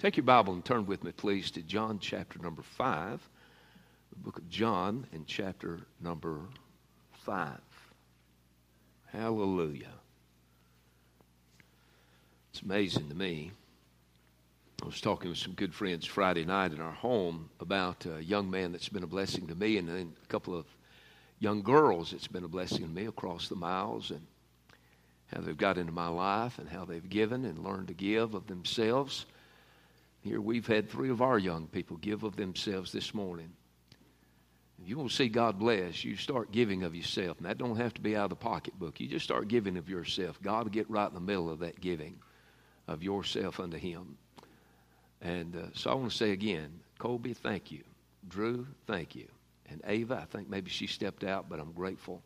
Take your Bible and turn with me, please, to John chapter number 5, the book of John and chapter number 5. Hallelujah. It's amazing to me. I was talking with some good friends Friday night in our home about a young man that's been a blessing to me, and then a couple of young girls that's been a blessing to me across the miles, and how they've got into my life, and how they've given and learned to give of themselves. Here we've had three of our young people give of themselves this morning. If you want to see God bless, you start giving of yourself. And that don't have to be out of the pocketbook. You just start giving of yourself. God will get right in the middle of that giving of yourself unto Him. And uh, so I want to say again, Colby, thank you. Drew, thank you. And Ava, I think maybe she stepped out, but I'm grateful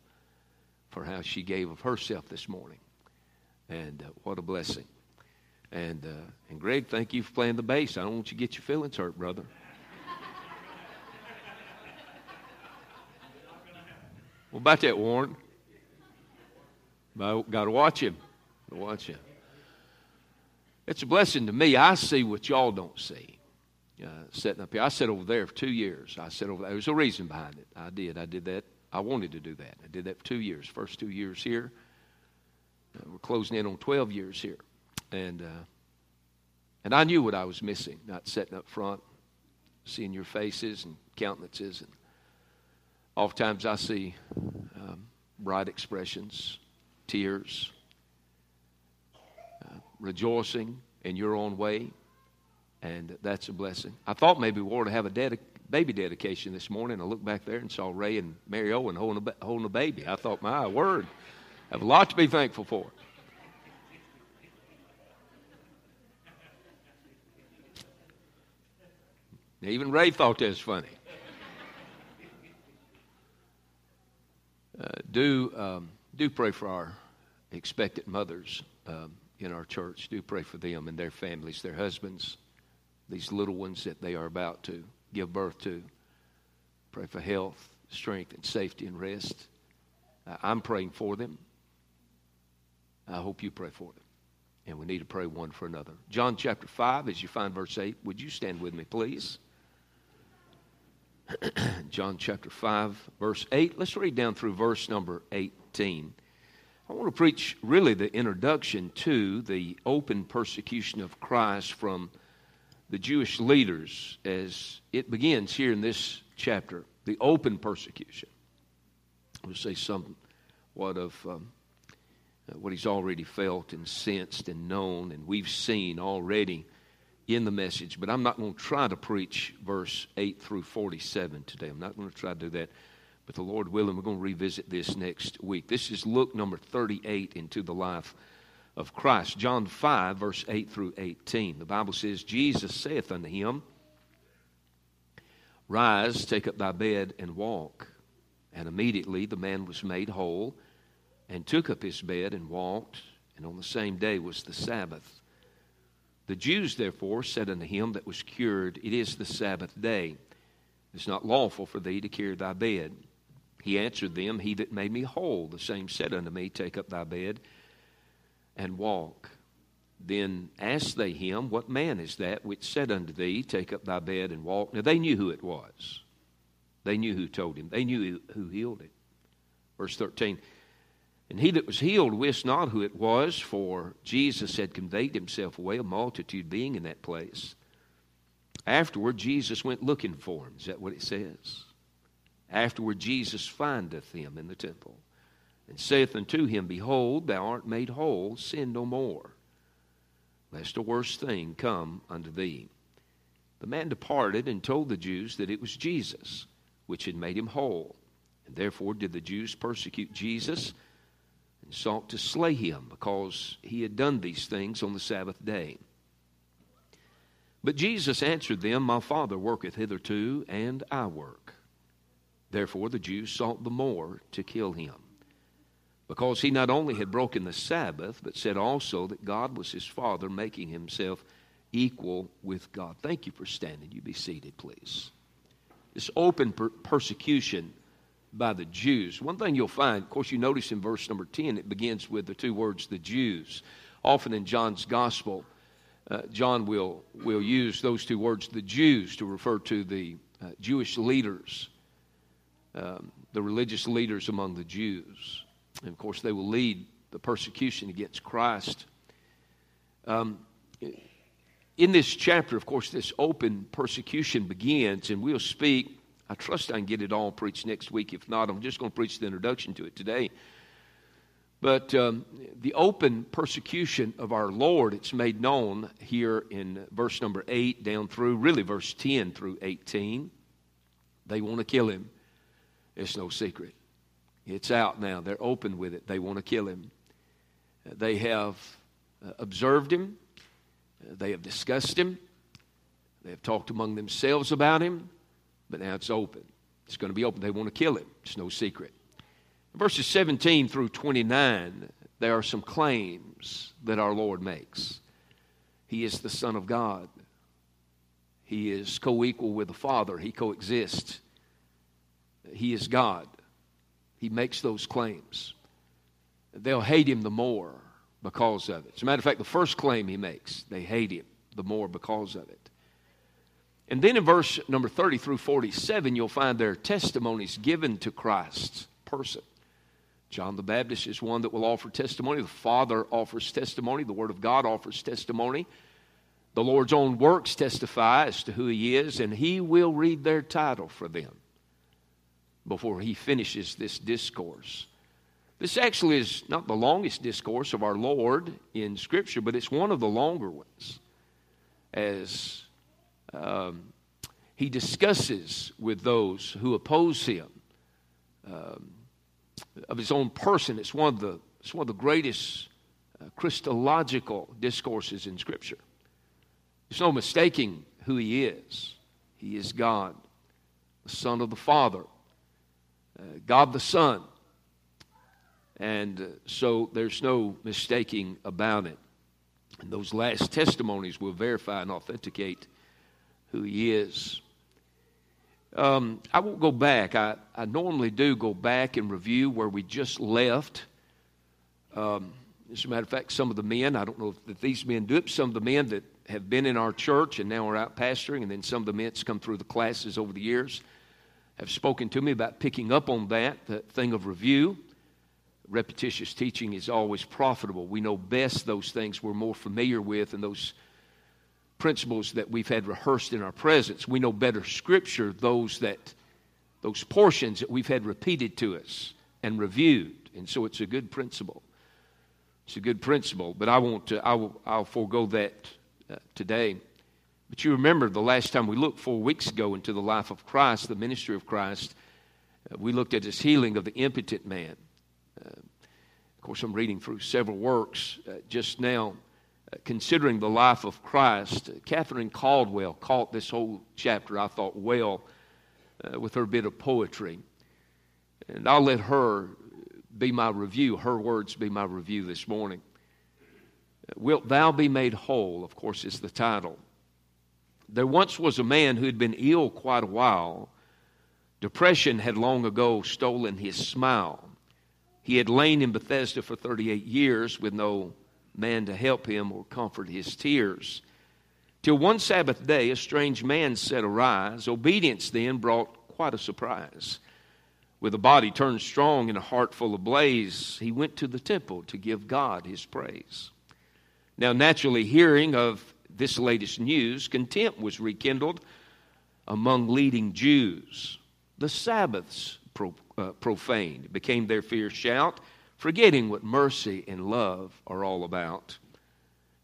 for how she gave of herself this morning. And uh, what a blessing. And, uh, and Greg, thank you for playing the bass. I don't want you to get your feelings hurt, brother. what about that, Warren? Got to watch him. Gotta Watch him. It's a blessing to me. I see what y'all don't see. Uh, sitting up here, I sat over there for two years. I sat over there. There's a reason behind it. I did. I did that. I wanted to do that. I did that for two years. First two years here. Uh, we're closing in on 12 years here. And, uh, and I knew what I was missing, not sitting up front, seeing your faces and countenances. And oftentimes I see um, bright expressions, tears, uh, rejoicing in your own way. And that's a blessing. I thought maybe we were to have a dedic- baby dedication this morning. I looked back there and saw Ray and Mary Owen holding a, ba- holding a baby. I thought, my word, I have a lot to be thankful for. Even Ray thought that was funny. Uh, do, um, do pray for our expectant mothers um, in our church. Do pray for them and their families, their husbands, these little ones that they are about to give birth to. Pray for health, strength, and safety and rest. Uh, I'm praying for them. I hope you pray for them. And we need to pray one for another. John chapter 5, as you find verse 8, would you stand with me, please? John chapter 5, verse 8. Let's read down through verse number 18. I want to preach really the introduction to the open persecution of Christ from the Jewish leaders as it begins here in this chapter. The open persecution. We'll say somewhat of um, what he's already felt and sensed and known, and we've seen already in the message, but I'm not going to try to preach verse 8 through 47 today. I'm not going to try to do that. But the Lord willing, we're going to revisit this next week. This is Luke number 38 into the life of Christ. John 5, verse 8 through 18. The Bible says, Jesus saith unto him, Rise, take up thy bed, and walk. And immediately the man was made whole, and took up his bed, and walked. And on the same day was the Sabbath. The Jews, therefore, said unto him that was cured, It is the Sabbath day. It is not lawful for thee to carry thy bed. He answered them, He that made me whole, the same said unto me, Take up thy bed and walk. Then asked they him, What man is that which said unto thee, Take up thy bed and walk? Now they knew who it was. They knew who told him. They knew who healed it. Verse 13 and he that was healed wist not who it was, for Jesus had conveyed himself away, a multitude being in that place. Afterward, Jesus went looking for him. Is that what it says? Afterward, Jesus findeth him in the temple, and saith unto him, Behold, thou art made whole, sin no more, lest a worse thing come unto thee. The man departed and told the Jews that it was Jesus which had made him whole. And therefore did the Jews persecute Jesus and sought to slay him because he had done these things on the Sabbath day. But Jesus answered them, My Father worketh hitherto, and I work. Therefore the Jews sought the more to kill him, because he not only had broken the Sabbath, but said also that God was his Father, making himself equal with God. Thank you for standing. You be seated, please. This open per- persecution by the Jews. One thing you'll find, of course, you notice in verse number 10, it begins with the two words, the Jews. Often in John's gospel, uh, John will, will use those two words, the Jews, to refer to the uh, Jewish leaders, um, the religious leaders among the Jews. And of course, they will lead the persecution against Christ. Um, in this chapter, of course, this open persecution begins, and we'll speak. I trust I can get it all preached next week. If not, I'm just going to preach the introduction to it today. But um, the open persecution of our Lord, it's made known here in verse number 8 down through, really verse 10 through 18. They want to kill him. It's no secret. It's out now. They're open with it. They want to kill him. They have uh, observed him. They have discussed him. They have talked among themselves about him. But now it's open. It's going to be open. They want to kill him. It's no secret. Verses 17 through 29, there are some claims that our Lord makes. He is the Son of God. He is co equal with the Father. He coexists. He is God. He makes those claims. They'll hate him the more because of it. As a matter of fact, the first claim he makes, they hate him the more because of it. And then in verse number 30 through 47, you'll find their testimonies given to Christ's person. John the Baptist is one that will offer testimony. The Father offers testimony. The Word of God offers testimony. The Lord's own works testify as to who He is, and He will read their title for them before He finishes this discourse. This actually is not the longest discourse of our Lord in Scripture, but it's one of the longer ones as um, He discusses with those who oppose Him. Um, of his own person. It's one of the, it's one of the greatest uh, Christological discourses in Scripture. There's no mistaking who he is. He is God, the Son of the Father, uh, God the Son. And uh, so there's no mistaking about it. And those last testimonies will verify and authenticate who he is. Um, I won't go back. I, I normally do go back and review where we just left. Um, as a matter of fact, some of the men, I don't know if, these men do it, some of the men that have been in our church and now are out pastoring, and then some of the men that's come through the classes over the years have spoken to me about picking up on that, that thing of review. Repetitious teaching is always profitable. We know best those things we're more familiar with and those principles that we've had rehearsed in our presence. We know better Scripture, those that those portions that we've had repeated to us and reviewed. And so it's a good principle. It's a good principle, but I won't. Uh, I will. I'll forego that uh, today. But you remember the last time we looked four weeks ago into the life of Christ, the ministry of Christ. Uh, we looked at his healing of the impotent man. Uh, of course, I'm reading through several works uh, just now considering the life of Christ, Catherine Caldwell caught this whole chapter, I thought, well uh, with her bit of poetry. And I'll let her be my review, her words be my review this morning. Wilt Thou Be Made Whole, of course, is the title. There once was a man who had been ill quite a while. Depression had long ago stolen his smile. He had lain in Bethesda for 38 years with no man to help him or comfort his tears. Till one Sabbath day, a strange man said, Arise. Obedience then brought quite a surprise. With a body turned strong and a heart full of blaze, he went to the temple to give God his praise. Now, naturally, hearing of this latest news, contempt was rekindled among leading Jews. The Sabbaths pro, uh, profaned became their fierce shout forgetting what mercy and love are all about.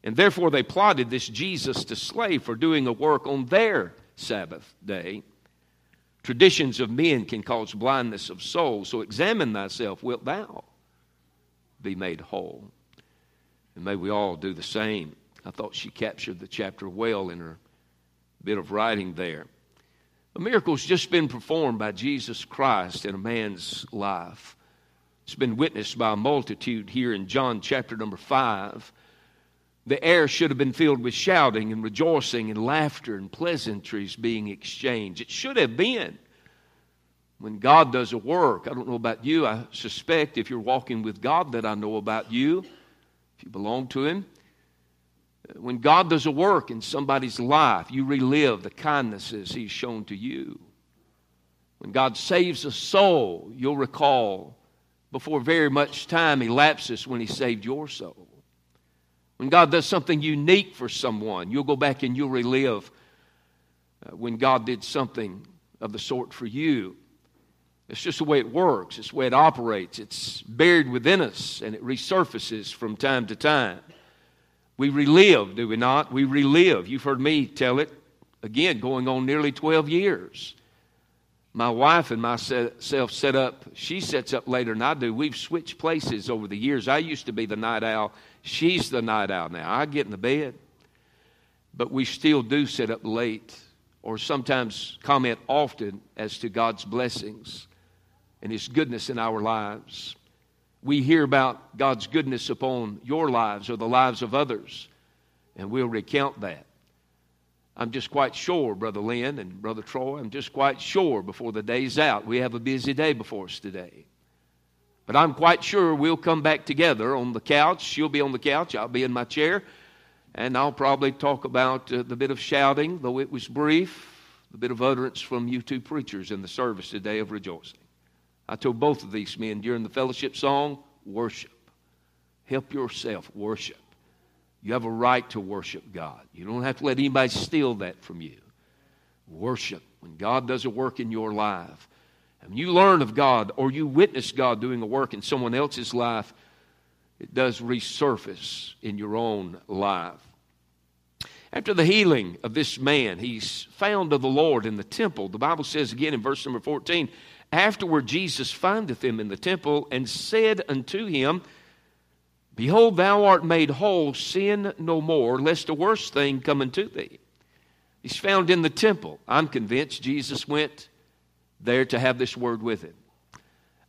And therefore, they plotted this Jesus to slay for doing a work on their Sabbath day. Traditions of men can cause blindness of soul, so examine thyself, wilt thou be made whole? And may we all do the same. I thought she captured the chapter well in her bit of writing there. A miracle's just been performed by Jesus Christ in a man's life. It's been witnessed by a multitude here in John chapter number 5. The air should have been filled with shouting and rejoicing and laughter and pleasantries being exchanged. It should have been. When God does a work, I don't know about you, I suspect if you're walking with God that I know about you, if you belong to Him, When God does a work in somebody's life, you relive the kindnesses He's shown to you. When God saves a soul, you'll recall before very much time elapses when He saved your soul. When God does something unique for someone, you'll go back and you'll relive uh, when God did something of the sort for you. It's just the way it works, it's the way it operates. It's buried within us and it resurfaces from time to time. We relive, do we not? We relive. You've heard me tell it again, going on nearly 12 years. My wife and myself set up, she sets up later than I do. We've switched places over the years. I used to be the night owl, she's the night owl now. I get in the bed, but we still do sit up late or sometimes comment often as to God's blessings and His goodness in our lives. We hear about God's goodness upon your lives or the lives of others, and we'll recount that. I'm just quite sure, Brother Lynn and Brother Troy, I'm just quite sure before the day's out. We have a busy day before us today. But I'm quite sure we'll come back together on the couch. She'll be on the couch, I'll be in my chair, and I'll probably talk about uh, the bit of shouting, though it was brief, the bit of utterance from you two preachers in the service today of rejoicing. I told both of these men during the fellowship song worship. Help yourself, worship. You have a right to worship God. You don't have to let anybody steal that from you. Worship. When God does a work in your life, and you learn of God or you witness God doing a work in someone else's life, it does resurface in your own life. After the healing of this man, he's found of the Lord in the temple. The Bible says again in verse number 14 Afterward, Jesus findeth him in the temple and said unto him, Behold, thou art made whole, sin no more, lest a worse thing come unto thee. He's found in the temple. I'm convinced Jesus went there to have this word with him.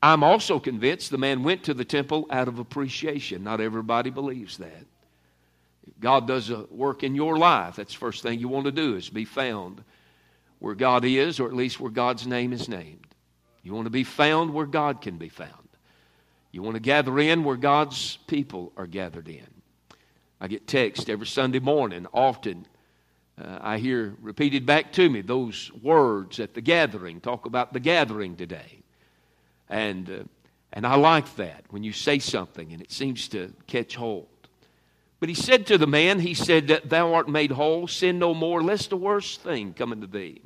I'm also convinced the man went to the temple out of appreciation. Not everybody believes that. If God does a work in your life, that's the first thing you want to do is be found where God is, or at least where God's name is named. You want to be found where God can be found. You want to gather in where God's people are gathered in. I get text every Sunday morning. Often uh, I hear repeated back to me those words at the gathering. Talk about the gathering today. And, uh, and I like that when you say something and it seems to catch hold. But he said to the man, He said, Thou art made whole, sin no more, lest the worst thing come unto thee.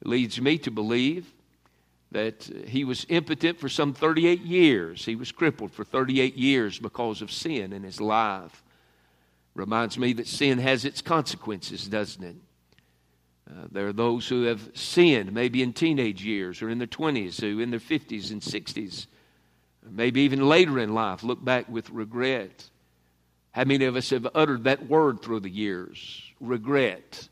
It leads me to believe that he was impotent for some 38 years. He was crippled for 38 years because of sin in his life. Reminds me that sin has its consequences, doesn't it? Uh, there are those who have sinned, maybe in teenage years or in their 20s, who in their 50s and 60s, maybe even later in life, look back with regret. How many of us have uttered that word through the years? Regret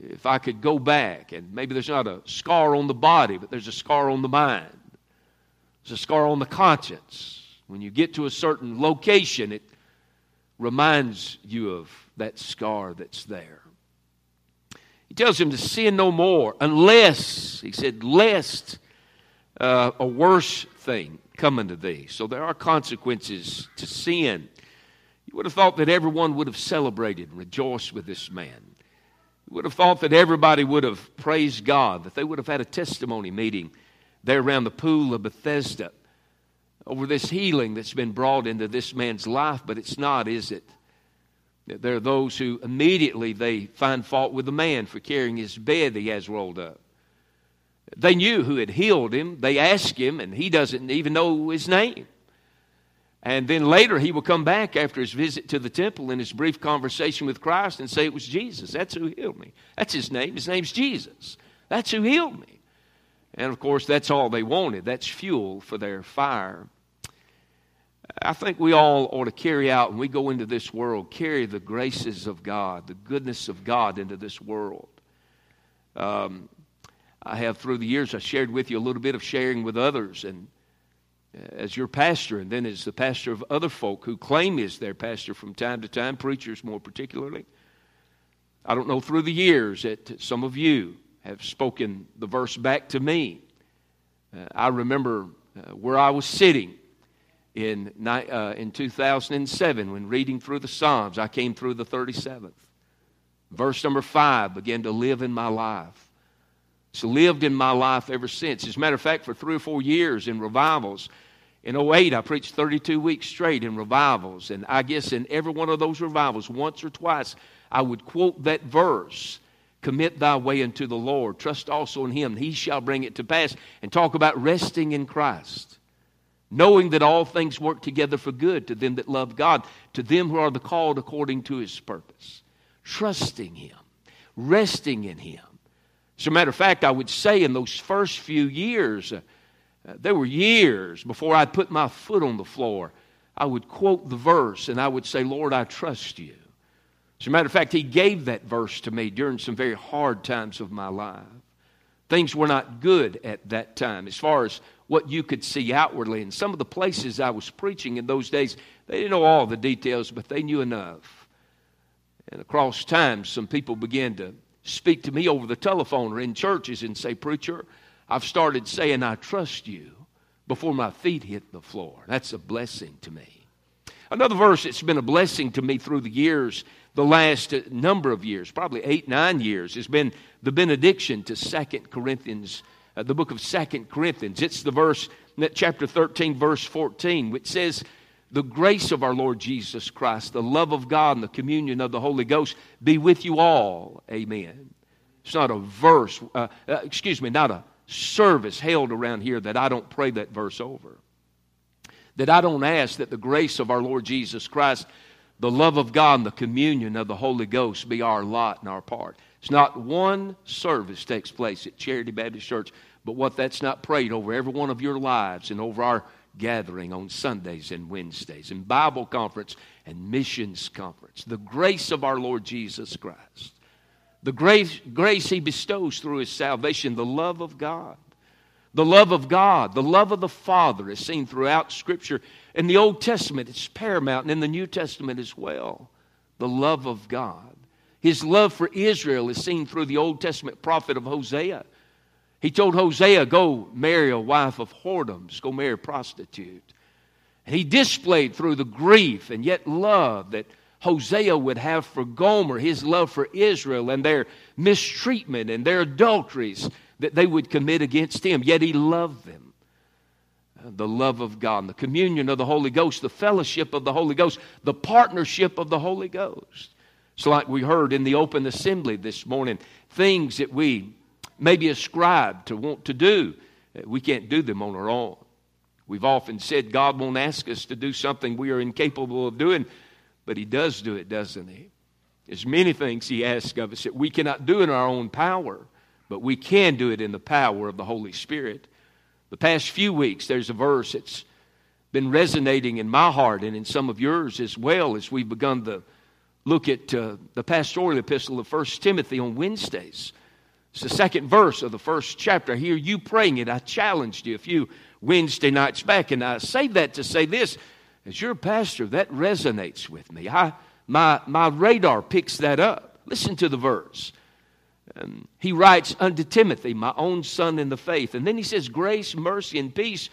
if I could go back, and maybe there's not a scar on the body, but there's a scar on the mind, there's a scar on the conscience. When you get to a certain location, it reminds you of that scar that's there. He tells him to sin no more, unless, he said, lest uh, a worse thing come unto thee. So there are consequences to sin. You would have thought that everyone would have celebrated and rejoiced with this man. You would have thought that everybody would have praised God, that they would have had a testimony meeting there around the pool of Bethesda over this healing that's been brought into this man's life, but it's not, is it? There are those who immediately they find fault with the man for carrying his bed he has rolled up. They knew who had healed him. They ask him, and he doesn't even know his name. And then later he will come back after his visit to the temple in his brief conversation with Christ and say it was Jesus. That's who healed me. That's his name. His name's Jesus. That's who healed me. And of course, that's all they wanted. That's fuel for their fire. I think we all ought to carry out, when we go into this world, carry the graces of God, the goodness of God into this world. Um, I have, through the years, I shared with you a little bit of sharing with others. And as your pastor and then as the pastor of other folk who claim is their pastor from time to time, preachers more particularly. I don't know through the years that some of you have spoken the verse back to me. Uh, I remember uh, where I was sitting in, uh, in 2007 when reading through the Psalms. I came through the 37th. Verse number 5 began to live in my life. It's lived in my life ever since. As a matter of fact, for three or four years in revivals, in 08, I preached 32 weeks straight in revivals. And I guess in every one of those revivals, once or twice, I would quote that verse Commit thy way unto the Lord. Trust also in him. He shall bring it to pass. And talk about resting in Christ. Knowing that all things work together for good to them that love God, to them who are the called according to his purpose. Trusting him, resting in him. As a matter of fact, I would say in those first few years, uh, there were years before I'd put my foot on the floor. I would quote the verse and I would say, Lord, I trust you. As a matter of fact, He gave that verse to me during some very hard times of my life. Things were not good at that time as far as what you could see outwardly. And some of the places I was preaching in those days, they didn't know all the details, but they knew enough. And across time, some people began to speak to me over the telephone or in churches and say, Preacher, I've started saying, I trust you before my feet hit the floor. That's a blessing to me. Another verse that's been a blessing to me through the years, the last number of years, probably eight, nine years, has been the benediction to Second Corinthians, uh, the book of Second Corinthians. It's the verse, chapter 13, verse 14, which says, The grace of our Lord Jesus Christ, the love of God, and the communion of the Holy Ghost be with you all. Amen. It's not a verse, uh, uh, excuse me, not a service held around here that I don't pray that verse over. That I don't ask that the grace of our Lord Jesus Christ, the love of God, and the communion of the Holy Ghost be our lot and our part. It's not one service takes place at Charity Baptist Church, but what that's not prayed over every one of your lives and over our gathering on Sundays and Wednesdays, and Bible conference and missions conference. The grace of our Lord Jesus Christ the grace, grace he bestows through his salvation, the love of God. The love of God, the love of the Father is seen throughout Scripture. In the Old Testament, it's paramount, and in the New Testament as well. The love of God. His love for Israel is seen through the Old Testament prophet of Hosea. He told Hosea, Go marry a wife of whoredoms, go marry a prostitute. And he displayed through the grief and yet love that Hosea would have for Gomer, his love for Israel, and their mistreatment and their adulteries that they would commit against him. Yet he loved them. Uh, the love of God, the communion of the Holy Ghost, the fellowship of the Holy Ghost, the partnership of the Holy Ghost. It's like we heard in the open assembly this morning things that we maybe ascribe to want to do. Uh, we can't do them on our own. We've often said God won't ask us to do something we are incapable of doing but He does do it, doesn't He? There's many things He asks of us that we cannot do in our own power, but we can do it in the power of the Holy Spirit. The past few weeks, there's a verse that's been resonating in my heart and in some of yours as well as we've begun to look at uh, the pastoral epistle of 1 Timothy on Wednesdays. It's the second verse of the first chapter. I hear you praying it. I challenged you a few Wednesday nights back, and I say that to say this as your pastor, that resonates with me. I, my, my radar picks that up. Listen to the verse. Um, he writes unto Timothy, my own son in the faith. And then he says, Grace, mercy, and peace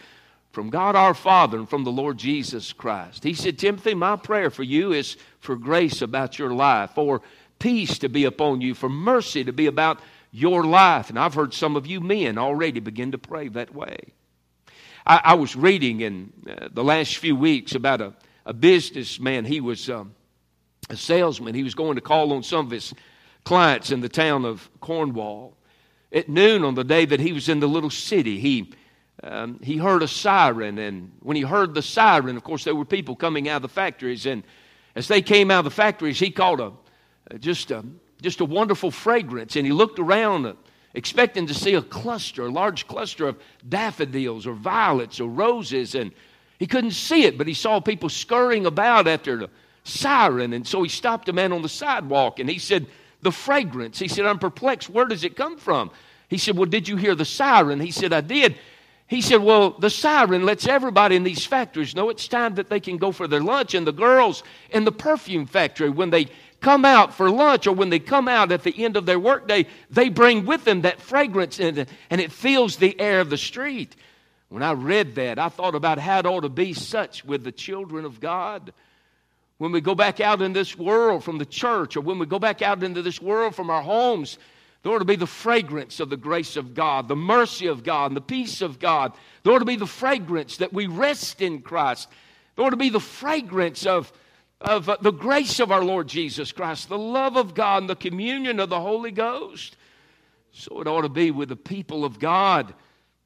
from God our Father and from the Lord Jesus Christ. He said, Timothy, my prayer for you is for grace about your life, for peace to be upon you, for mercy to be about your life. And I've heard some of you men already begin to pray that way. I, I was reading in uh, the last few weeks about a, a businessman. He was um, a salesman. He was going to call on some of his clients in the town of Cornwall. At noon on the day that he was in the little city, he um, he heard a siren, and when he heard the siren, of course, there were people coming out of the factories, and as they came out of the factories, he caught a just a just a wonderful fragrance, and he looked around uh, expecting to see a cluster, a large cluster of daffodils or violets or roses, and he couldn't see it, but he saw people scurrying about after the siren, and so he stopped a man on the sidewalk and he said, The fragrance. He said, I'm perplexed. Where does it come from? He said, Well, did you hear the siren? He said, I did. He said, Well, the siren lets everybody in these factories know it's time that they can go for their lunch. And the girls in the perfume factory, when they come out for lunch or when they come out at the end of their workday, they bring with them that fragrance and, and it fills the air of the street. When I read that, I thought about how it ought to be such with the children of God. When we go back out in this world from the church, or when we go back out into this world from our homes, there ought to be the fragrance of the grace of God, the mercy of God, and the peace of God. There ought to be the fragrance that we rest in Christ. There ought to be the fragrance of, of uh, the grace of our Lord Jesus Christ, the love of God, and the communion of the Holy Ghost. So it ought to be with the people of God.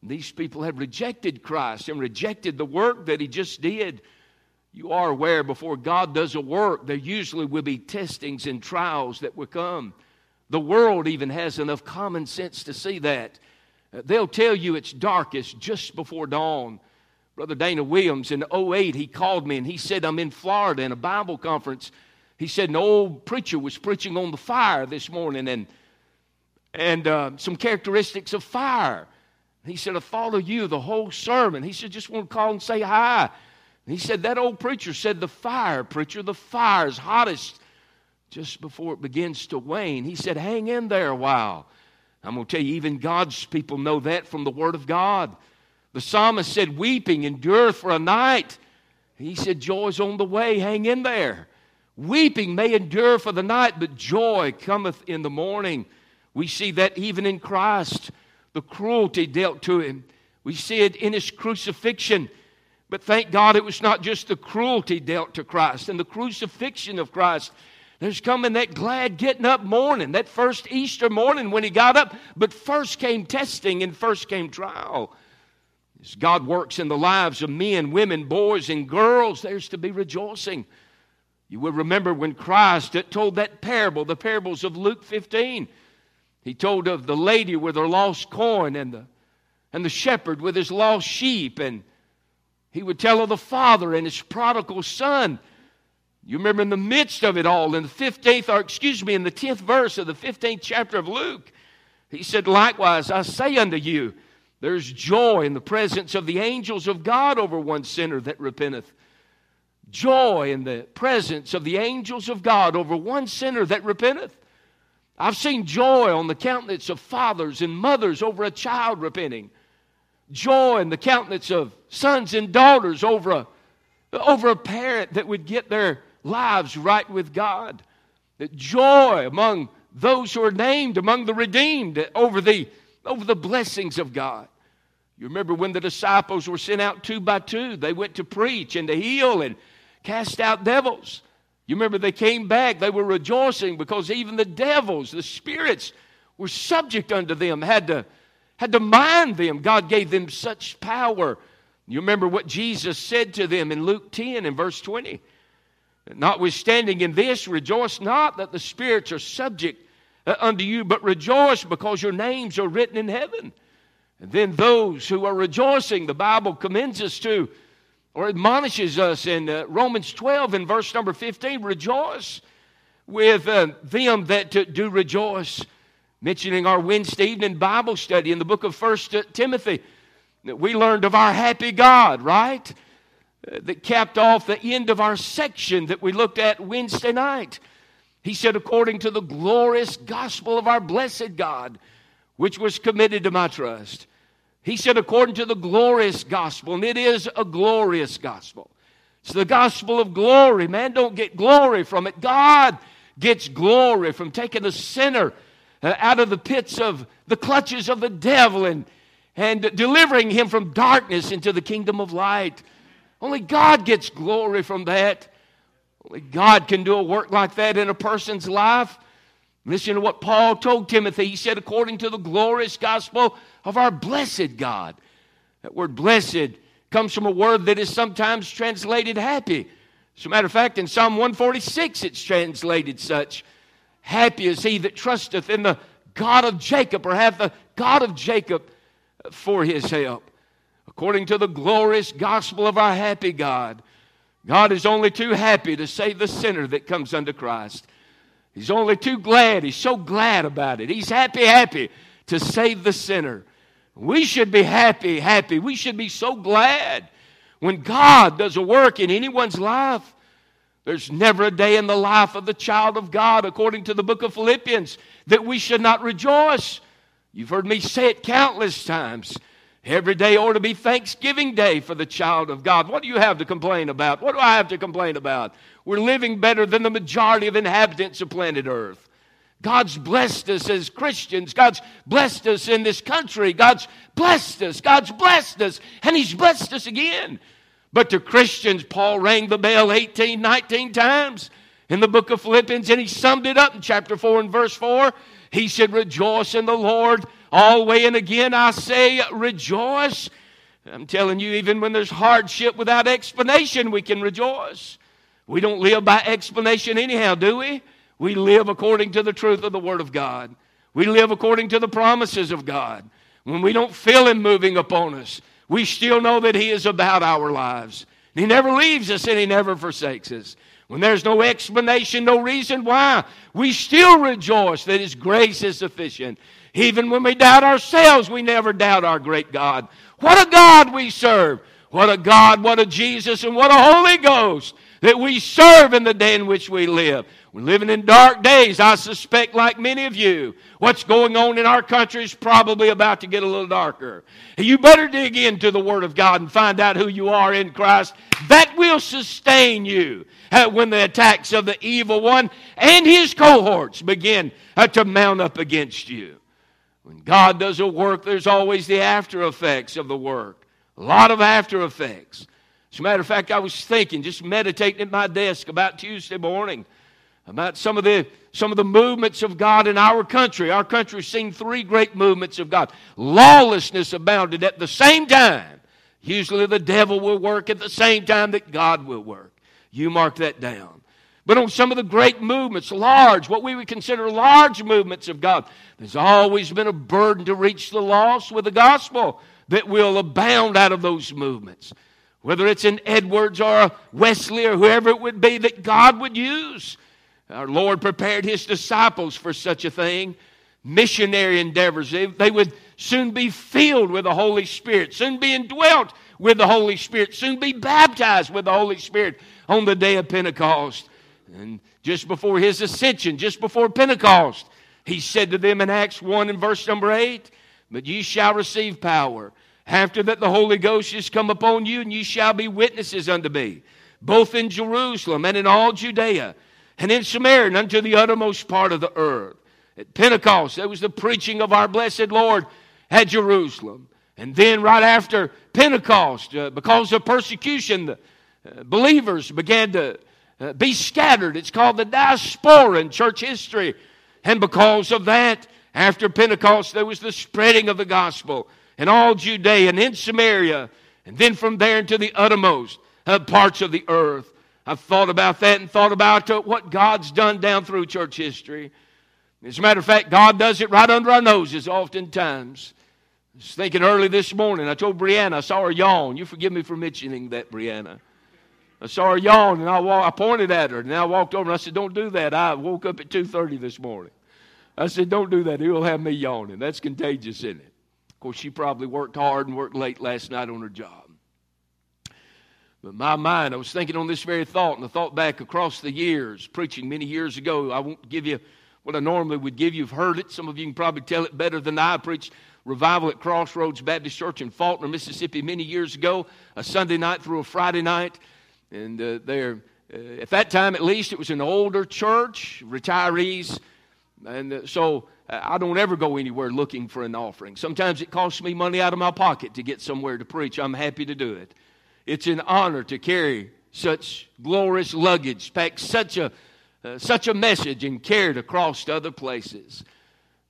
These people have rejected Christ and rejected the work that He just did. You are aware before God does a work, there usually will be testings and trials that will come. The world even has enough common sense to see that. Uh, they'll tell you it's darkest just before dawn. Brother Dana Williams in 08, he called me and he said, I'm in Florida in a Bible conference. He said, an old preacher was preaching on the fire this morning and, and uh, some characteristics of fire. He said, I follow you the whole sermon. He said, just want to call and say hi. And he said, That old preacher said, The fire, preacher, the fire is hottest just before it begins to wane. He said, Hang in there a while. I'm going to tell you, even God's people know that from the Word of God. The psalmist said, Weeping endureth for a night. He said, Joy's on the way. Hang in there. Weeping may endure for the night, but joy cometh in the morning. We see that even in Christ the cruelty dealt to him. We see it in his crucifixion. But thank God it was not just the cruelty dealt to Christ and the crucifixion of Christ. There's coming that glad getting up morning, that first Easter morning when he got up. But first came testing and first came trial. As God works in the lives of men, women, boys, and girls, there's to be rejoicing. You will remember when Christ told that parable, the parables of Luke 15. He told of the lady with her lost coin and the, and the shepherd with his lost sheep. And he would tell of the father and his prodigal son. You remember in the midst of it all, in the 15th, or excuse me, in the 10th verse of the 15th chapter of Luke, he said, Likewise, I say unto you, there's joy in the presence of the angels of God over one sinner that repenteth. Joy in the presence of the angels of God over one sinner that repenteth. I've seen joy on the countenance of fathers and mothers over a child repenting. Joy in the countenance of sons and daughters over a, over a parent that would get their lives right with God. Joy among those who are named, among the redeemed, over the, over the blessings of God. You remember when the disciples were sent out two by two, they went to preach and to heal and cast out devils. You remember they came back, they were rejoicing because even the devils, the spirits, were subject unto them, had to, had to mind them. God gave them such power. You remember what Jesus said to them in Luke 10 and verse 20. Notwithstanding in this, rejoice not that the spirits are subject uh, unto you, but rejoice because your names are written in heaven. And then those who are rejoicing, the Bible commends us to or admonishes us in uh, Romans 12 in verse number 15 rejoice with uh, them that do rejoice. Mentioning our Wednesday evening Bible study in the book of First uh, Timothy, we learned of our happy God, right? Uh, that capped off the end of our section that we looked at Wednesday night. He said, according to the glorious gospel of our blessed God, which was committed to my trust. He said, according to the glorious gospel, and it is a glorious gospel. It's the gospel of glory. Man don't get glory from it. God gets glory from taking a sinner uh, out of the pits of the clutches of the devil and, and delivering him from darkness into the kingdom of light. Only God gets glory from that. Only God can do a work like that in a person's life. Listen to what Paul told Timothy. He said, according to the glorious gospel of our blessed God. That word blessed comes from a word that is sometimes translated happy. As a matter of fact, in Psalm 146, it's translated such Happy is he that trusteth in the God of Jacob, or hath the God of Jacob for his help. According to the glorious gospel of our happy God, God is only too happy to save the sinner that comes unto Christ. He's only too glad. He's so glad about it. He's happy, happy to save the sinner. We should be happy, happy. We should be so glad when God does a work in anyone's life. There's never a day in the life of the child of God, according to the book of Philippians, that we should not rejoice. You've heard me say it countless times. Every day ought to be Thanksgiving Day for the child of God. What do you have to complain about? What do I have to complain about? We're living better than the majority of inhabitants of planet Earth. God's blessed us as Christians. God's blessed us in this country. God's blessed us. God's blessed us. And He's blessed us again. But to Christians, Paul rang the bell 18, 19 times in the book of Philippians, and he summed it up in chapter 4 and verse 4. He said, Rejoice in the Lord always, and again I say, Rejoice. I'm telling you, even when there's hardship without explanation, we can rejoice. We don't live by explanation anyhow, do we? We live according to the truth of the Word of God. We live according to the promises of God. When we don't feel Him moving upon us, we still know that He is about our lives. He never leaves us and He never forsakes us. When there's no explanation, no reason why, we still rejoice that His grace is sufficient. Even when we doubt ourselves, we never doubt our great God. What a God we serve! What a God, what a Jesus, and what a Holy Ghost that we serve in the day in which we live. We're living in dark days. I suspect, like many of you, what's going on in our country is probably about to get a little darker. You better dig into the Word of God and find out who you are in Christ. That will sustain you uh, when the attacks of the evil one and his cohorts begin uh, to mount up against you. When God does a work, there's always the after effects of the work. A lot of after effects. As a matter of fact, I was thinking, just meditating at my desk about Tuesday morning about some of the some of the movements of God in our country. Our country country's seen three great movements of God. Lawlessness abounded at the same time. Usually the devil will work at the same time that God will work. You mark that down. But on some of the great movements, large, what we would consider large movements of God, there's always been a burden to reach the lost with the gospel that will abound out of those movements. Whether it's an Edwards or a Wesley or whoever it would be that God would use our Lord prepared his disciples for such a thing. Missionary endeavors. They, they would soon be filled with the Holy Spirit, soon be indwelt with the Holy Spirit, soon be baptized with the Holy Spirit on the day of Pentecost. And just before his ascension, just before Pentecost, he said to them in Acts 1 and verse number 8, But ye shall receive power. After that, the Holy Ghost is come upon you, and ye shall be witnesses unto me, both in Jerusalem and in all Judea and in Samaria and unto the uttermost part of the earth. At Pentecost, there was the preaching of our blessed Lord at Jerusalem. And then, right after Pentecost, uh, because of persecution, the uh, believers began to uh, be scattered. It's called the diaspora in church history. And because of that, after Pentecost, there was the spreading of the gospel in all Judea and in Samaria, and then from there into the uttermost uh, parts of the earth. I've thought about that and thought about uh, what God's done down through church history. As a matter of fact, God does it right under our noses oftentimes. I was thinking early this morning, I told Brianna, I saw her yawn. You forgive me for mentioning that, Brianna. I saw her yawn, and I, walk, I pointed at her, and I walked over, and I said, don't do that. I woke up at 2.30 this morning. I said, don't do that. He'll have me yawning. That's contagious, isn't it? Of course, she probably worked hard and worked late last night on her job. But my mind, I was thinking on this very thought, and I thought back across the years, preaching many years ago. I won't give you what I normally would give you. You've heard it. Some of you can probably tell it better than I. I preached revival at Crossroads Baptist Church in Falkner, Mississippi, many years ago, a Sunday night through a Friday night. And uh, uh, at that time at least, it was an older church, retirees. And uh, so uh, I don't ever go anywhere looking for an offering. Sometimes it costs me money out of my pocket to get somewhere to preach. I'm happy to do it. It's an honor to carry such glorious luggage, pack such a, uh, such a message, and carry it across to other places.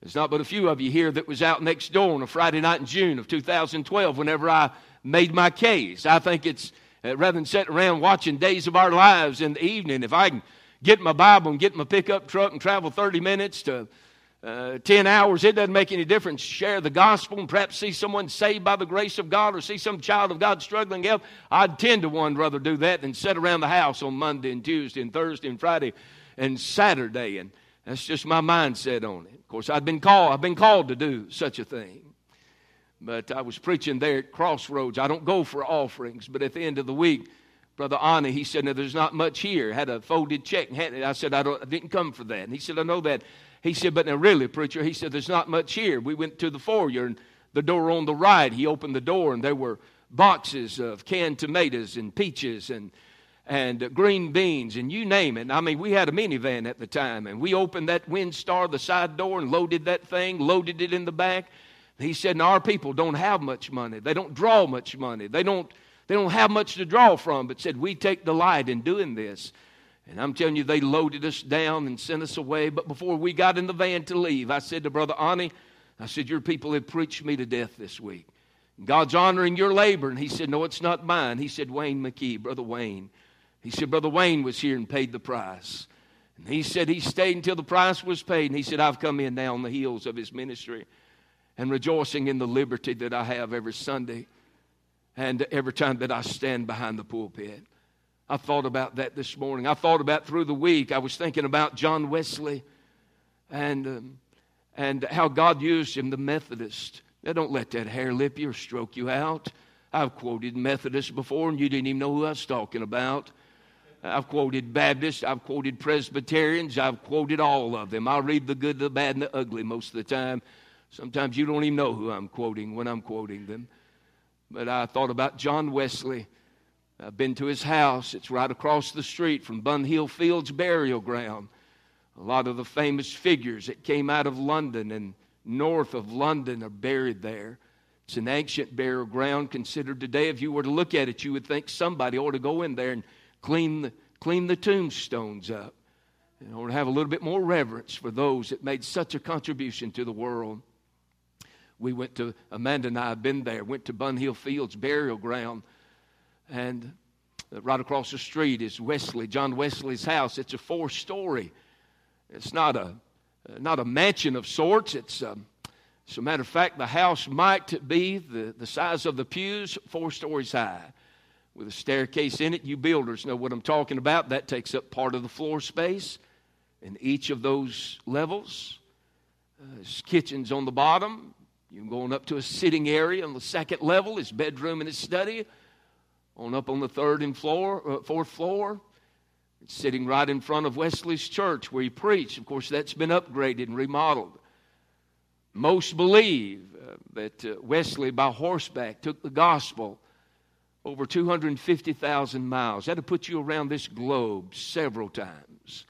There's not but a few of you here that was out next door on a Friday night in June of 2012 whenever I made my case. I think it's uh, rather than sitting around watching Days of Our Lives in the evening, if I can get my Bible and get my pickup truck and travel 30 minutes to uh, 10 hours, it doesn't make any difference. Share the gospel and perhaps see someone saved by the grace of God or see some child of God struggling help. I'd 10 to 1 rather do that than sit around the house on Monday and Tuesday and Thursday and Friday and Saturday. And that's just my mindset on it. Of course, I've been called, I've been called to do such a thing. But I was preaching there at Crossroads. I don't go for offerings, but at the end of the week, Brother Anna, he said, now, there's not much here. Had a folded check. And I said, I, I didn't come for that. And he said, I know that. He said, But now, really, preacher, he said, There's not much here. We went to the foyer, and the door on the right. He opened the door, and there were boxes of canned tomatoes and peaches and and green beans and you name it. I mean, we had a minivan at the time, and we opened that Windstar, the side door, and loaded that thing, loaded it in the back. He said, "Now our people don't have much money. They don't draw much money. They don't they don't have much to draw from." But said, "We take delight in doing this." And I'm telling you, they loaded us down and sent us away. But before we got in the van to leave, I said to Brother Ani, I said, Your people have preached me to death this week. God's honoring your labor. And he said, No, it's not mine. He said, Wayne McKee, Brother Wayne. He said, Brother Wayne was here and paid the price. And he said he stayed until the price was paid. And he said, I've come in now on the heels of his ministry and rejoicing in the liberty that I have every Sunday and every time that I stand behind the pulpit. I thought about that this morning. I thought about through the week. I was thinking about John Wesley and, um, and how God used him, the Methodist. Now, don't let that hair lip you or stroke you out. I've quoted Methodists before, and you didn't even know who I was talking about. I've quoted Baptists, I've quoted Presbyterians, I've quoted all of them. I'll read the good, the bad, and the ugly most of the time. Sometimes you don't even know who I'm quoting when I'm quoting them. But I thought about John Wesley. I've been to his house. It's right across the street from Bunhill Fields burial ground. A lot of the famous figures that came out of London and north of London are buried there. It's an ancient burial ground considered today. If you were to look at it, you would think somebody ought to go in there and clean the, clean the tombstones up. In order to have a little bit more reverence for those that made such a contribution to the world. We went to, Amanda and I have been there, went to Bunhill Fields burial ground, and right across the street is Wesley, John Wesley's house. It's a four story. It's not a, not a mansion of sorts. It's, um, as a matter of fact, the house might be the, the size of the pews, four stories high with a staircase in it. You builders know what I'm talking about. That takes up part of the floor space in each of those levels. Uh, kitchen's on the bottom. You're going up to a sitting area on the second level. His bedroom and his study. On up on the third and floor, uh, fourth floor. It's sitting right in front of Wesley's church where he preached. Of course, that's been upgraded and remodeled. Most believe uh, that uh, Wesley, by horseback, took the gospel over 250,000 miles. That would put you around this globe several times.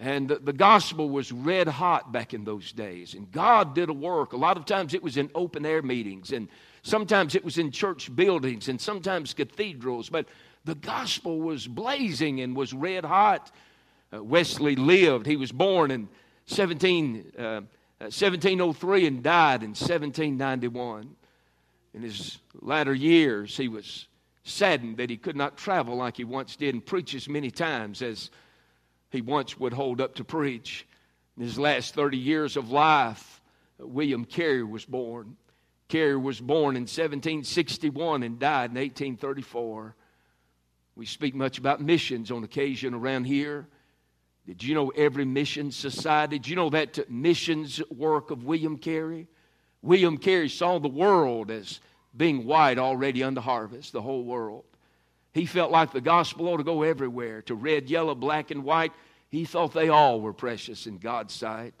And the, gospel was red hot back in those days. And God did a work. A lot of times it was in open air meetings, and sometimes it was in church buildings, and sometimes cathedrals. But the gospel was blazing and was red hot. Uh, Wesley lived. He was born in 17, uh, 1703 and died in 1791 in his latter years, he was saddened that he could not travel like he once did and preach as many times as he once would hold up to preach. In his last 30 years of life, William Carey was born. Carey was born in 1761 and died in 1834. We speak much about missions on occasion around here. Did you know every mission society? Did you know that missions work of William Carey? William Carey saw the world as being white already unto harvest, the whole world. He felt like the gospel ought to go everywhere to red, yellow, black, and white. He thought they all were precious in God's sight.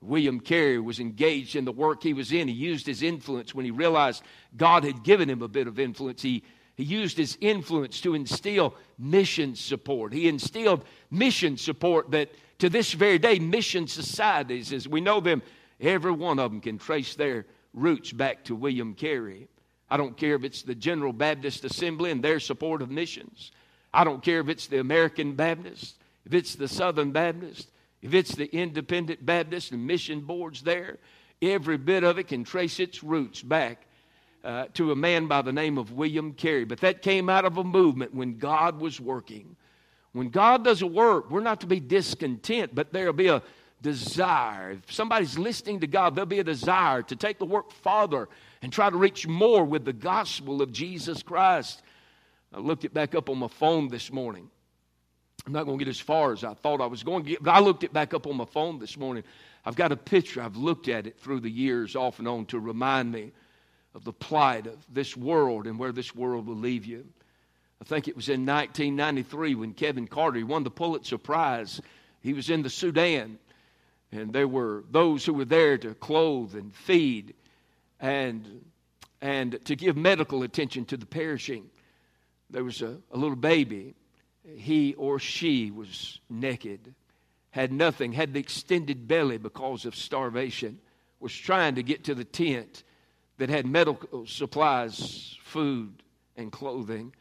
William Carey was engaged in the work he was in. He used his influence when he realized God had given him a bit of influence. He, he used his influence to instill mission support. He instilled mission support that to this very day, mission societies, as we know them, Every one of them can trace their roots back to William Carey. I don't care if it's the General Baptist Assembly and their support of missions. I don't care if it's the American Baptist, if it's the Southern Baptist, if it's the Independent Baptist and mission boards there. Every bit of it can trace its roots back uh, to a man by the name of William Carey. But that came out of a movement when God was working. When God does a work, we're not to be discontent, but there'll be a desire. If somebody's listening to God, there'll be a desire to take the work farther and try to reach more with the gospel of Jesus Christ. I looked it back up on my phone this morning. I'm not going to get as far as I thought I was going to get, but I looked it back up on my phone this morning. I've got a picture. I've looked at it through the years off and on to remind me of the plight of this world and where this world will leave you. I think it was in 1993 when Kevin Carter won the Pulitzer Prize. He was in the Sudan and there were those who were there to clothe and feed and, and to give medical attention to the perishing. There was a, a little baby. He or she was naked, had nothing, had the extended belly because of starvation, was trying to get to the tent that had medical supplies, food, and clothing.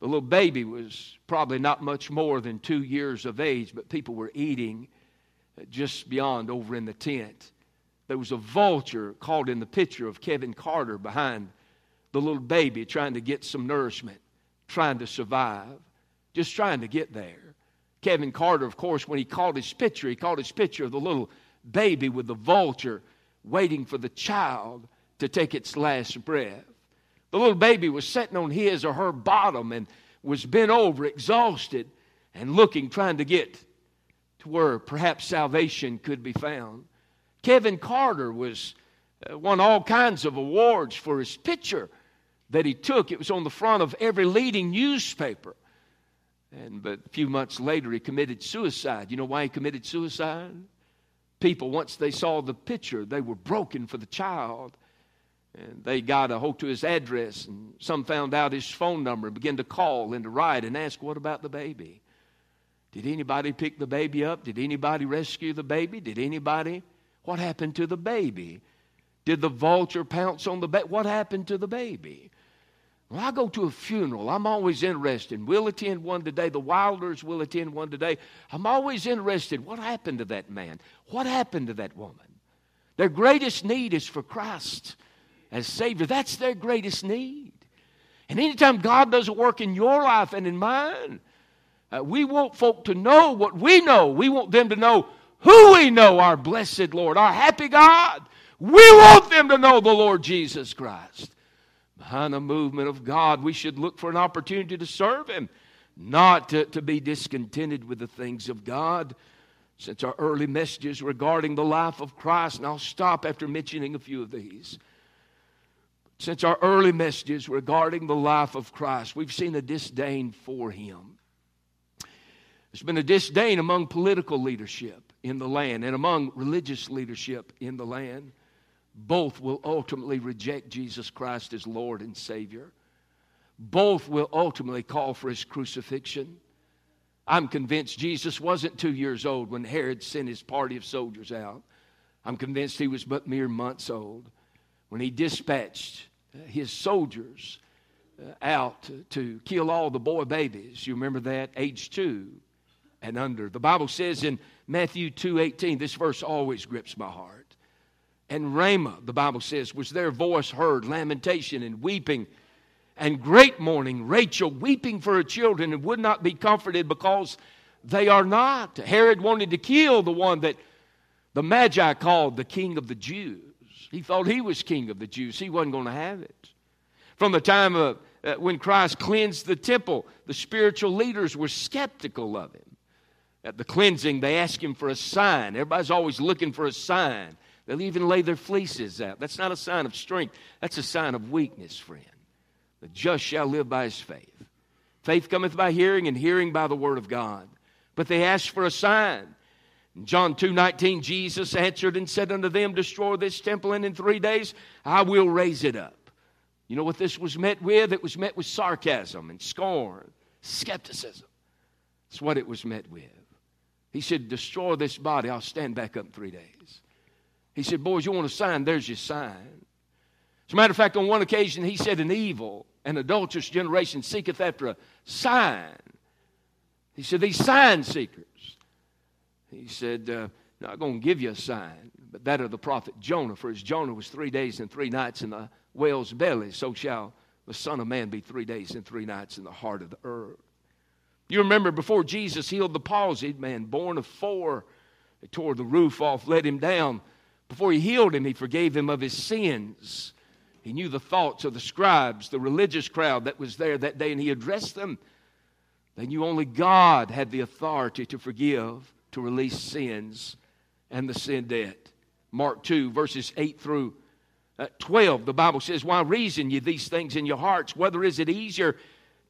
The little baby was probably not much more than two years of age, but people were eating just beyond over in the tent. There was a vulture caught in the picture of Kevin Carter behind the little baby trying to get some nourishment, trying to survive, just trying to get there. Kevin Carter, of course, when he caught his picture, he caught his picture of the little baby with the vulture waiting for the child to take its last breath. The little baby was sitting on his or her bottom and was bent over, exhausted, and looking, trying to get to where perhaps salvation could be found. Kevin Carter was uh, won all kinds of awards for his picture that he took. It was on the front of every leading newspaper. And but a few months later, he committed suicide. You know why he committed suicide? People, once they saw the picture, they were broken for the child. And they got a hold to his address, and some found out his phone number and began to call and to write and ask, What about the baby? Did anybody pick the baby up? Did anybody rescue the baby? Did anybody? What happened to the baby? Did the vulture pounce on the baby? What happened to the baby? When I go to a funeral, I'm always interested. We'll attend one today. The Wilders will attend one today. I'm always interested. What happened to that man? What happened to that woman? Their greatest need is for Christ as Savior. That's their greatest need. And anytime God does a work in your life and in mine, uh, we want folk to know what we know. We want them to know who we know, our blessed Lord, our happy God. We want them to know the Lord Jesus Christ. Behind the movement of God, we should look for an opportunity to serve Him, not to, to be discontented with the things of God. Since our early messages regarding the life of Christ, and I'll stop after mentioning a few of these since our early messages regarding the life of Christ, we've seen a disdain for him. There's been a disdain among political leadership in the land and among religious leadership in the land. Both will ultimately reject Jesus Christ as Lord and Savior. Both will ultimately call for his crucifixion. I'm convinced Jesus wasn't two years old when Herod sent his party of soldiers out. I'm convinced he was but mere months old when he dispatched uh, his soldiers uh, out to, to kill all the boy babies. You remember that? Age two and under. The Bible says in Matthew 2.18, this verse always grips my heart. And Ramah, the Bible says, was their voice heard, lamentation and weeping and great mourning. Rachel weeping for her children and would not be comforted because they are not. Herod wanted to kill the one that the Magi called the king of the Jews. He thought he was king of the Jews. He wasn't going to have it. From the time of, uh, when Christ cleansed the temple, the spiritual leaders were skeptical of him. At the cleansing, they ask him for a sign. Everybody's always looking for a sign. They'll even lay their fleeces out. That's not a sign of strength, that's a sign of weakness, friend. The just shall live by his faith. Faith cometh by hearing, and hearing by the word of God. But they asked for a sign. In John 2 19, Jesus answered and said unto them, Destroy this temple, and in three days I will raise it up. You know what this was met with? It was met with sarcasm and scorn, skepticism. That's what it was met with. He said, Destroy this body, I'll stand back up in three days. He said, Boys, you want a sign? There's your sign. As a matter of fact, on one occasion, he said, An evil and adulterous generation seeketh after a sign. He said, These sign seekers. He said, uh, Not going to give you a sign, but that of the prophet Jonah. For as Jonah was three days and three nights in the whale's belly, so shall the Son of Man be three days and three nights in the heart of the earth. You remember before Jesus healed the palsied man, born of four, they tore the roof off, let him down. Before he healed him, he forgave him of his sins. He knew the thoughts of the scribes, the religious crowd that was there that day, and he addressed them. They knew only God had the authority to forgive to release sins and the sin debt. Mark 2, verses 8 through uh, 12, the Bible says, Why reason ye these things in your hearts? Whether is it easier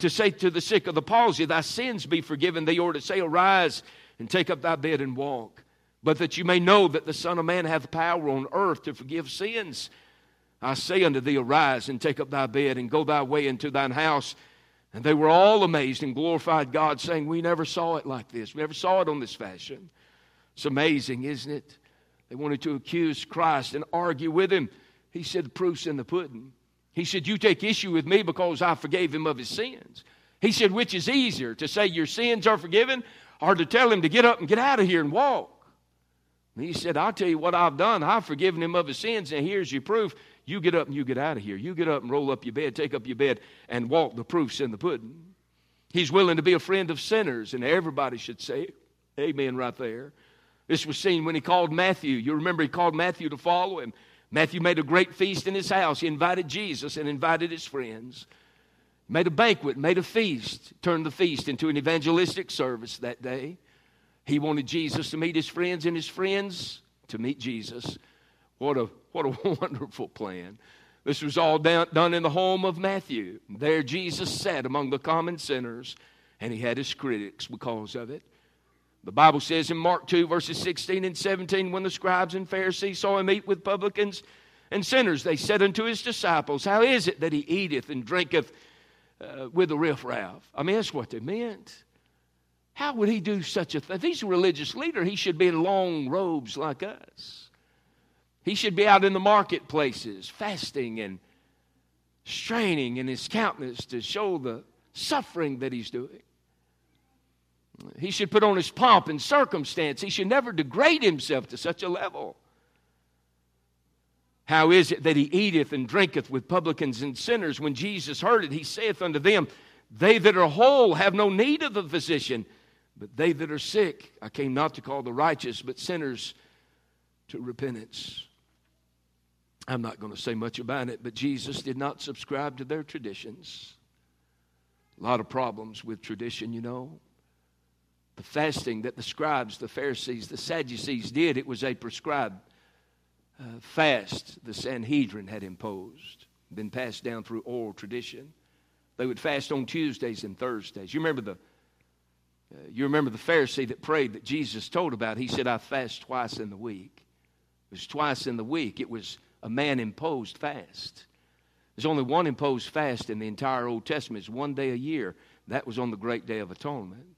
to say to the sick of the palsy, Thy sins be forgiven thee, or to say, Arise and take up thy bed and walk? But that you may know that the Son of Man hath power on earth to forgive sins. I say unto thee, arise and take up thy bed and go thy way into thine house. And they were all amazed and glorified God, saying, We never saw it like this. We never saw it on this fashion. It's amazing, isn't it? They wanted to accuse Christ and argue with him. He said, The proof's in the pudding. He said, You take issue with me because I forgave him of his sins. He said, Which is easier, to say your sins are forgiven or to tell him to get up and get out of here and walk? And he said, I'll tell you what I've done. I've forgiven him of his sins, and here's your proof. You get up and you get out of here. You get up and roll up your bed, take up your bed, and walk. The proof's in the pudding. He's willing to be a friend of sinners, and everybody should say amen right there. This was seen when he called Matthew. You remember he called Matthew to follow him. Matthew made a great feast in his house. He invited Jesus and invited his friends. Made a banquet, made a feast, turned the feast into an evangelistic service that day. He wanted Jesus to meet his friends and his friends to meet Jesus. What a, what a wonderful plan. This was all done, done in the home of Matthew. There Jesus sat among the common sinners, and he had his critics because of it. The Bible says in Mark 2, verses 16 and 17, when the scribes and Pharisees saw him eat with publicans and sinners, they said unto his disciples, How is it that he eateth and drinketh uh, with the riffraff? I mean, that's what they meant. How would he do such a thing? If he's a religious leader, he should be in long robes like us. He should be out in the marketplaces, fasting and straining in his countenance to show the suffering that he's doing. He should put on his pomp and circumstance. He should never degrade himself to such a level. How is it that he eateth and drinketh with publicans and sinners? When Jesus heard it, he saith unto them, They that are whole have no need of a physician, but they that are sick. I came not to call the righteous, but sinners to repentance. I'm not going to say much about it, but Jesus did not subscribe to their traditions. A lot of problems with tradition, you know. The fasting that the scribes, the Pharisees, the Sadducees did, it was a prescribed uh, fast the Sanhedrin had imposed, been passed down through oral tradition. They would fast on Tuesdays and Thursdays. You remember the uh, you remember the Pharisee that prayed that Jesus told about. He said, "I fast twice in the week." It was twice in the week. It was a man imposed fast. There's only one imposed fast in the entire Old Testament. It's one day a year. That was on the great day of atonement.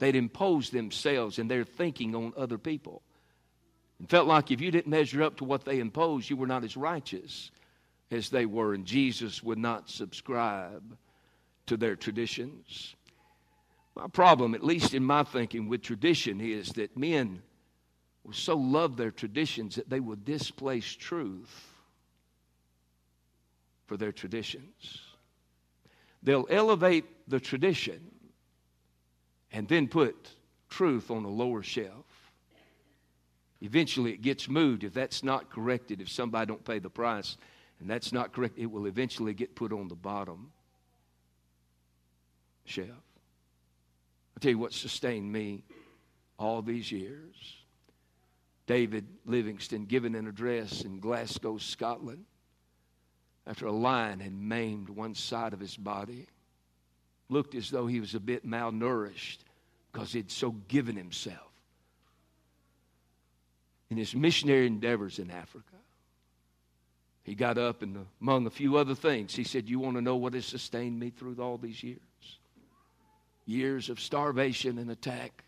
They'd imposed themselves and their thinking on other people. And felt like if you didn't measure up to what they imposed, you were not as righteous as they were. And Jesus would not subscribe to their traditions. My problem, at least in my thinking with tradition, is that men will so love their traditions that they will displace truth for their traditions. They'll elevate the tradition and then put truth on a lower shelf. Eventually it gets moved if that's not corrected, if somebody don't pay the price and that's not correct, it will eventually get put on the bottom shelf. I'll tell you what sustained me all these years. David Livingstone giving an address in Glasgow, Scotland, after a lion had maimed one side of his body looked as though he was a bit malnourished because he'd so given himself in his missionary endeavors in Africa. He got up and among a few other things, he said, You want to know what has sustained me through all these years? Years of starvation and attack.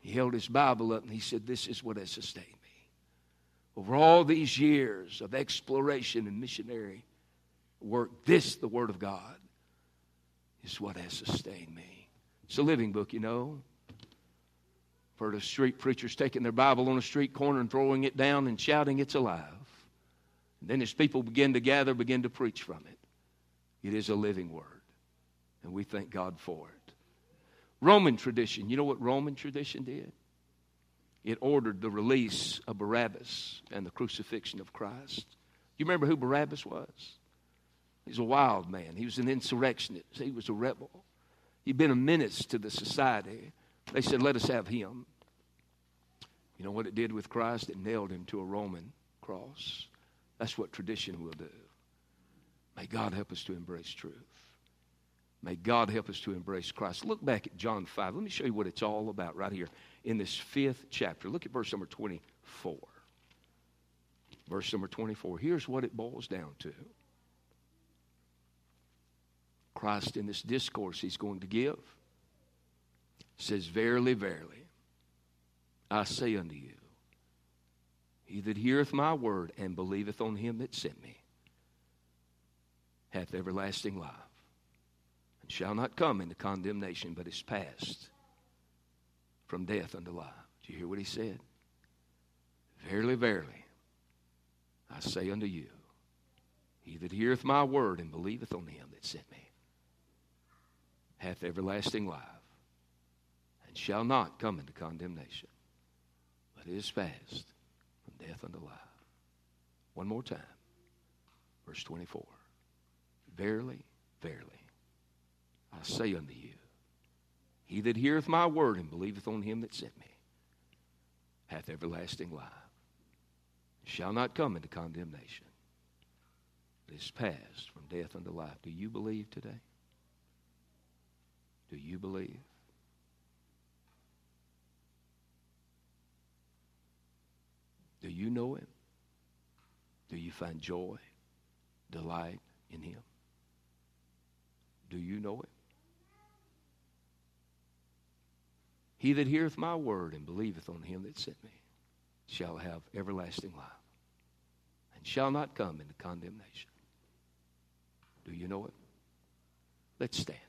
He held his Bible up and he said, This is what has sustained me. Over all these years of exploration and missionary work, this, the Word of God, is what has sustained me. It's a living book, you know. I've heard of street preachers taking their Bible on a street corner and throwing it down and shouting, It's alive. And then as people begin to gather, begin to preach from it. It is a living word. And we thank God for it. Roman tradition. You know what Roman tradition did? It ordered the release of Barabbas and the crucifixion of Christ. You remember who Barabbas was? He's a wild man. He was an insurrectionist. He was a rebel. He'd been a menace to the society. They said, Let us have him. You know what it did with Christ? It nailed him to a Roman cross. That's what tradition will do. May God help us to embrace truth. May God help us to embrace Christ. Look back at John 5. Let me show you what it's all about right here in this fifth chapter. Look at verse number 24. Verse number 24. Here's what it boils down to Christ, in this discourse he's going to give, says, Verily, verily, I say unto you, he that heareth my word and believeth on him that sent me hath everlasting life, and shall not come into condemnation, but is passed from death unto life. Do you hear what he said? Verily, verily, I say unto you, he that heareth my word and believeth on him that sent me hath everlasting life, and shall not come into condemnation, but is passed from death unto life. One more time. Verse 24. Verily, verily, I say unto you, he that heareth my word and believeth on him that sent me hath everlasting life, shall not come into condemnation, but is passed from death unto life. Do you believe today? Do you believe? Do you know him? Do you find joy, delight in him? Do you know him? He that heareth my word and believeth on him that sent me shall have everlasting life and shall not come into condemnation. Do you know it? Let's stand.